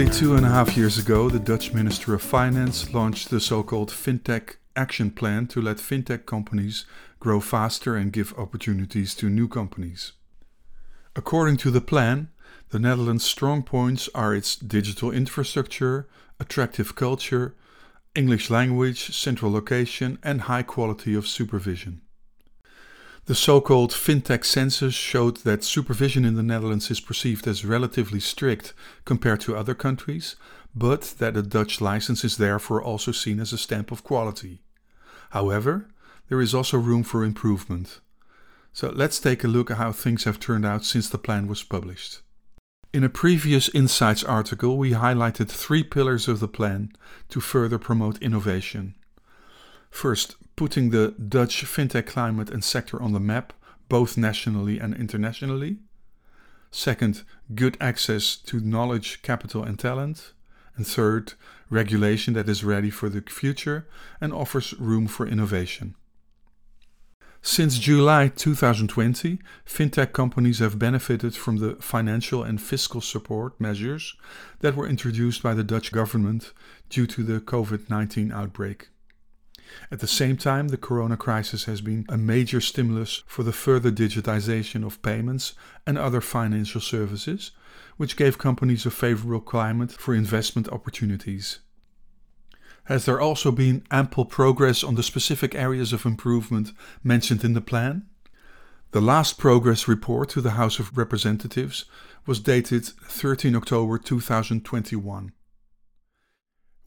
Nearly two and a half years ago, the Dutch Minister of Finance launched the so called FinTech Action Plan to let FinTech companies grow faster and give opportunities to new companies. According to the plan, the Netherlands' strong points are its digital infrastructure, attractive culture, English language, central location, and high quality of supervision. The so called fintech census showed that supervision in the Netherlands is perceived as relatively strict compared to other countries, but that a Dutch license is therefore also seen as a stamp of quality. However, there is also room for improvement. So let's take a look at how things have turned out since the plan was published. In a previous Insights article, we highlighted three pillars of the plan to further promote innovation. First, putting the Dutch fintech climate and sector on the map, both nationally and internationally. Second, good access to knowledge, capital, and talent. And third, regulation that is ready for the future and offers room for innovation. Since July 2020, fintech companies have benefited from the financial and fiscal support measures that were introduced by the Dutch government due to the COVID 19 outbreak. At the same time, the corona crisis has been a major stimulus for the further digitization of payments and other financial services, which gave companies a favorable climate for investment opportunities. Has there also been ample progress on the specific areas of improvement mentioned in the plan? The last progress report to the House of Representatives was dated 13 October 2021.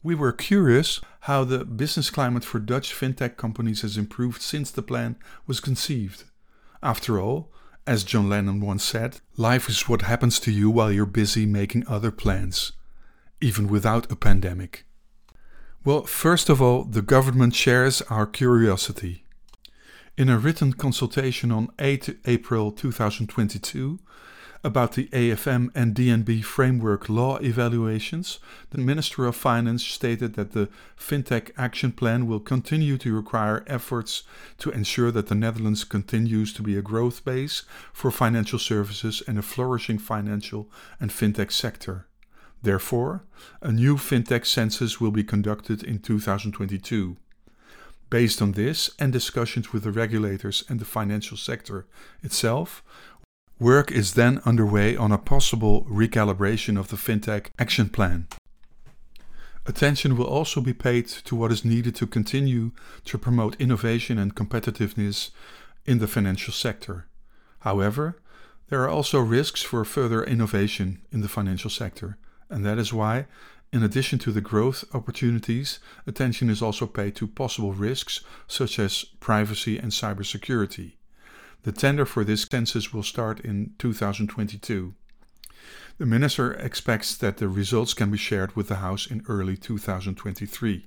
We were curious how the business climate for Dutch fintech companies has improved since the plan was conceived. After all, as John Lennon once said, life is what happens to you while you're busy making other plans, even without a pandemic. Well, first of all, the government shares our curiosity. In a written consultation on 8 April 2022 about the AFM and DNB framework law evaluations, the Minister of Finance stated that the FinTech Action Plan will continue to require efforts to ensure that the Netherlands continues to be a growth base for financial services and a flourishing financial and FinTech sector. Therefore, a new fintech census will be conducted in 2022. Based on this and discussions with the regulators and the financial sector itself, work is then underway on a possible recalibration of the fintech action plan. Attention will also be paid to what is needed to continue to promote innovation and competitiveness in the financial sector. However, there are also risks for further innovation in the financial sector, and that is why, in addition to the growth opportunities, attention is also paid to possible risks such as privacy and cybersecurity. The tender for this census will start in 2022. The minister expects that the results can be shared with the House in early 2023.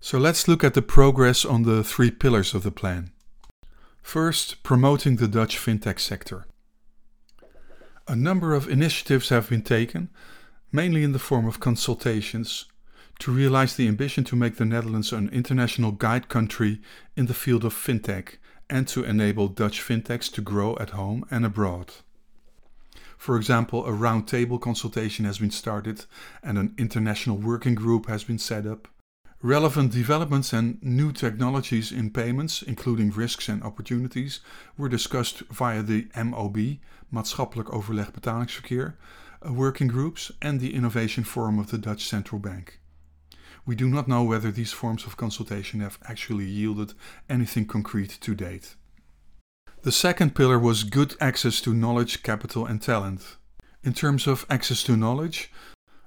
So let's look at the progress on the three pillars of the plan. First, promoting the Dutch fintech sector. A number of initiatives have been taken, mainly in the form of consultations, to realize the ambition to make the Netherlands an international guide country in the field of fintech and to enable Dutch fintechs to grow at home and abroad. For example, a roundtable consultation has been started and an international working group has been set up. Relevant developments and new technologies in payments, including risks and opportunities, were discussed via the MOB, Maatschappelijk Overleg Betalingsverkeer, uh, working groups, and the Innovation Forum of the Dutch Central Bank. We do not know whether these forms of consultation have actually yielded anything concrete to date. The second pillar was good access to knowledge, capital, and talent. In terms of access to knowledge,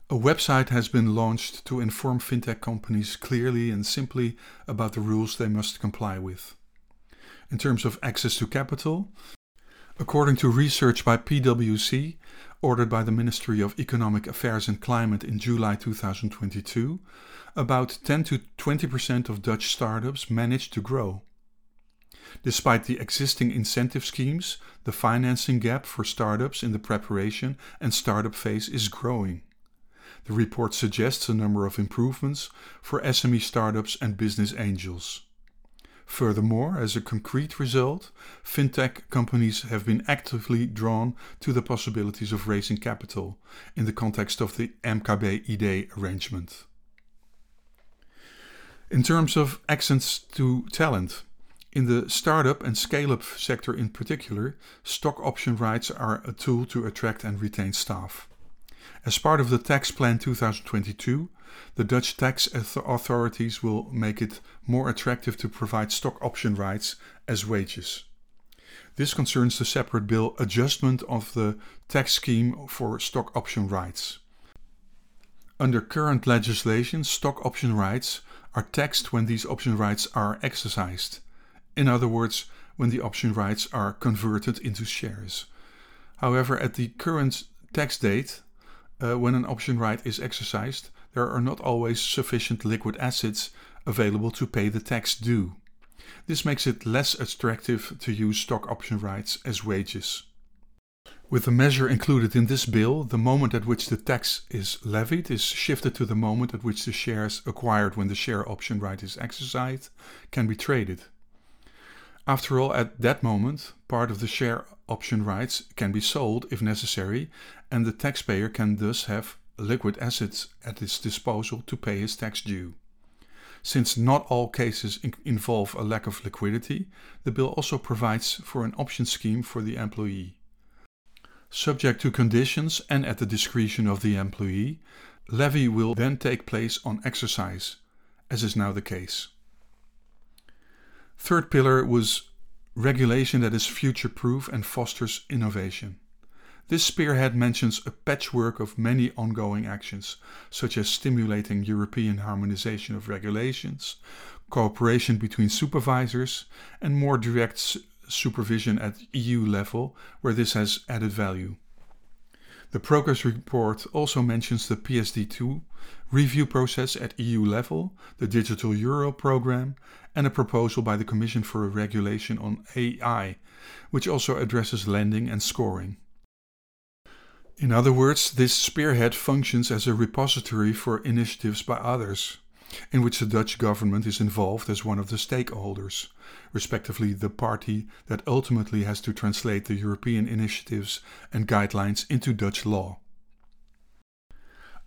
a website has been launched to inform fintech companies clearly and simply about the rules they must comply with. In terms of access to capital, according to research by PwC, ordered by the Ministry of Economic Affairs and Climate in July 2022, about 10 to 20% of Dutch startups managed to grow. Despite the existing incentive schemes, the financing gap for startups in the preparation and startup phase is growing. The report suggests a number of improvements for SME startups and business angels. Furthermore, as a concrete result, fintech companies have been actively drawn to the possibilities of raising capital in the context of the MKB IDE arrangement. In terms of access to talent, in the startup and scale up sector in particular, stock option rights are a tool to attract and retain staff. As part of the Tax Plan 2022, the Dutch tax authorities will make it more attractive to provide stock option rights as wages. This concerns the separate bill adjustment of the tax scheme for stock option rights. Under current legislation, stock option rights are taxed when these option rights are exercised. In other words, when the option rights are converted into shares. However, at the current tax date, uh, when an option right is exercised, there are not always sufficient liquid assets available to pay the tax due. This makes it less attractive to use stock option rights as wages. With the measure included in this bill, the moment at which the tax is levied is shifted to the moment at which the shares acquired when the share option right is exercised can be traded. After all, at that moment, part of the share option rights can be sold if necessary, and the taxpayer can thus have liquid assets at his disposal to pay his tax due. Since not all cases in involve a lack of liquidity, the bill also provides for an option scheme for the employee. Subject to conditions and at the discretion of the employee, levy will then take place on exercise, as is now the case. Third pillar was regulation that is future proof and fosters innovation. This spearhead mentions a patchwork of many ongoing actions, such as stimulating European harmonization of regulations, cooperation between supervisors, and more direct supervision at EU level where this has added value. The progress report also mentions the PSD2 review process at EU level, the Digital Euro program, and a proposal by the Commission for a regulation on AI, which also addresses lending and scoring. In other words, this spearhead functions as a repository for initiatives by others in which the Dutch government is involved as one of the stakeholders, respectively, the party that ultimately has to translate the European initiatives and guidelines into Dutch law.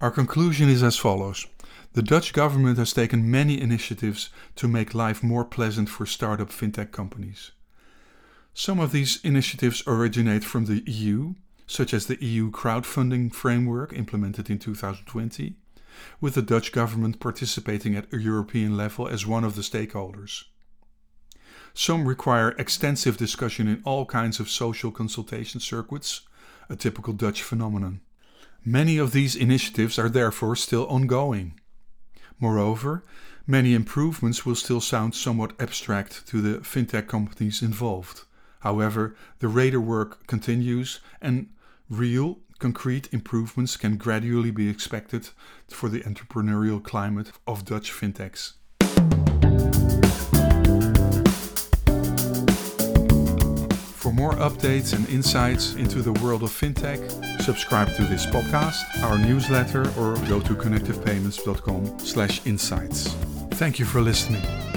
Our conclusion is as follows The Dutch government has taken many initiatives to make life more pleasant for startup fintech companies. Some of these initiatives originate from the EU, such as the EU crowdfunding framework implemented in 2020 with the Dutch government participating at a European level as one of the stakeholders. Some require extensive discussion in all kinds of social consultation circuits, a typical Dutch phenomenon. Many of these initiatives are therefore still ongoing. Moreover, many improvements will still sound somewhat abstract to the fintech companies involved. However, the radar work continues and real concrete improvements can gradually be expected for the entrepreneurial climate of Dutch fintechs. For more updates and insights into the world of fintech, subscribe to this podcast, our newsletter, or go to connectivepayments.com/insights. Thank you for listening.